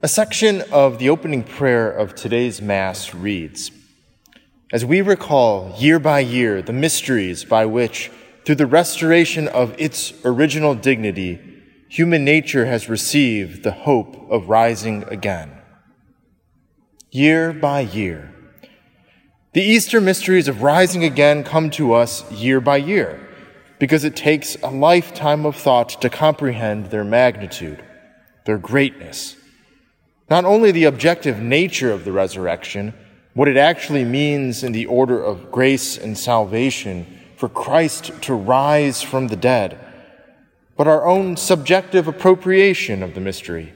A section of the opening prayer of today's Mass reads As we recall year by year the mysteries by which, through the restoration of its original dignity, human nature has received the hope of rising again. Year by year. The Easter mysteries of rising again come to us year by year because it takes a lifetime of thought to comprehend their magnitude, their greatness not only the objective nature of the resurrection, what it actually means in the order of grace and salvation for Christ to rise from the dead, but our own subjective appropriation of the mystery,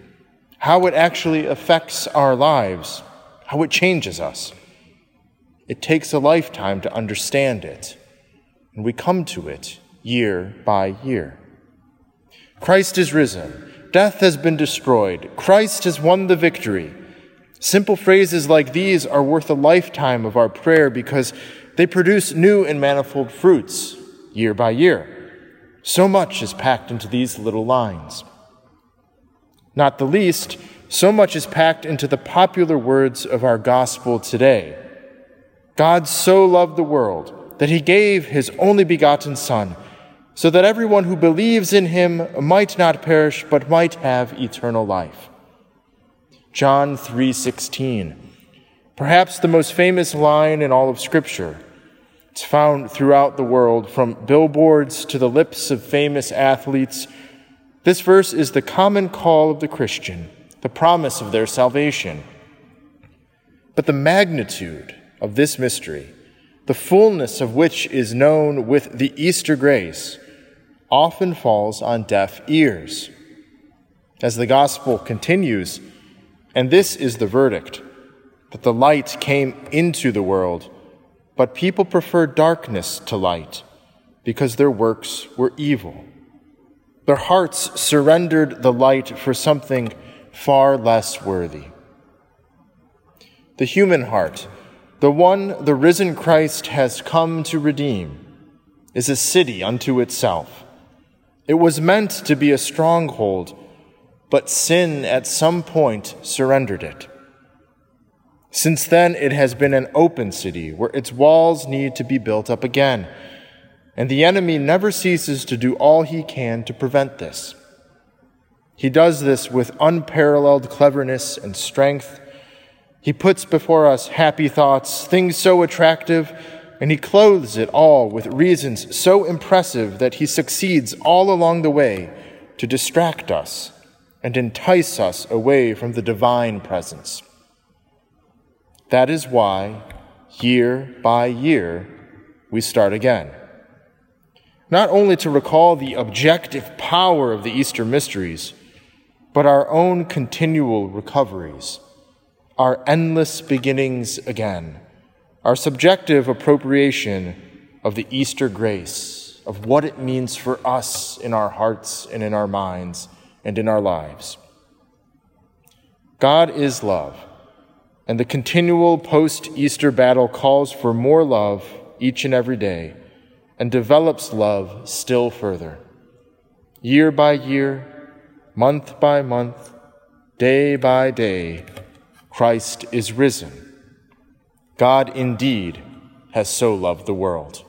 how it actually affects our lives, how it changes us. It takes a lifetime to understand it, and we come to it year by year. Christ is risen. Death has been destroyed. Christ has won the victory. Simple phrases like these are worth a lifetime of our prayer because they produce new and manifold fruits year by year. So much is packed into these little lines. Not the least, so much is packed into the popular words of our gospel today. God so loved the world that he gave his only begotten Son so that everyone who believes in him might not perish but might have eternal life. John 3:16. Perhaps the most famous line in all of scripture. It's found throughout the world from billboards to the lips of famous athletes. This verse is the common call of the Christian, the promise of their salvation. But the magnitude of this mystery, the fullness of which is known with the Easter grace, often falls on deaf ears. As the gospel continues, and this is the verdict that the light came into the world, but people preferred darkness to light because their works were evil. Their hearts surrendered the light for something far less worthy. The human heart, the one the risen Christ has come to redeem, is a city unto itself it was meant to be a stronghold, but sin at some point surrendered it. Since then, it has been an open city where its walls need to be built up again, and the enemy never ceases to do all he can to prevent this. He does this with unparalleled cleverness and strength. He puts before us happy thoughts, things so attractive and he clothes it all with reasons so impressive that he succeeds all along the way to distract us and entice us away from the divine presence. That is why, year by year, we start again. Not only to recall the objective power of the Easter mysteries, but our own continual recoveries, our endless beginnings again our subjective appropriation of the Easter grace, of what it means for us in our hearts and in our minds and in our lives. God is love, and the continual post Easter battle calls for more love each and every day and develops love still further. Year by year, month by month, day by day, Christ is risen God indeed has so loved the world.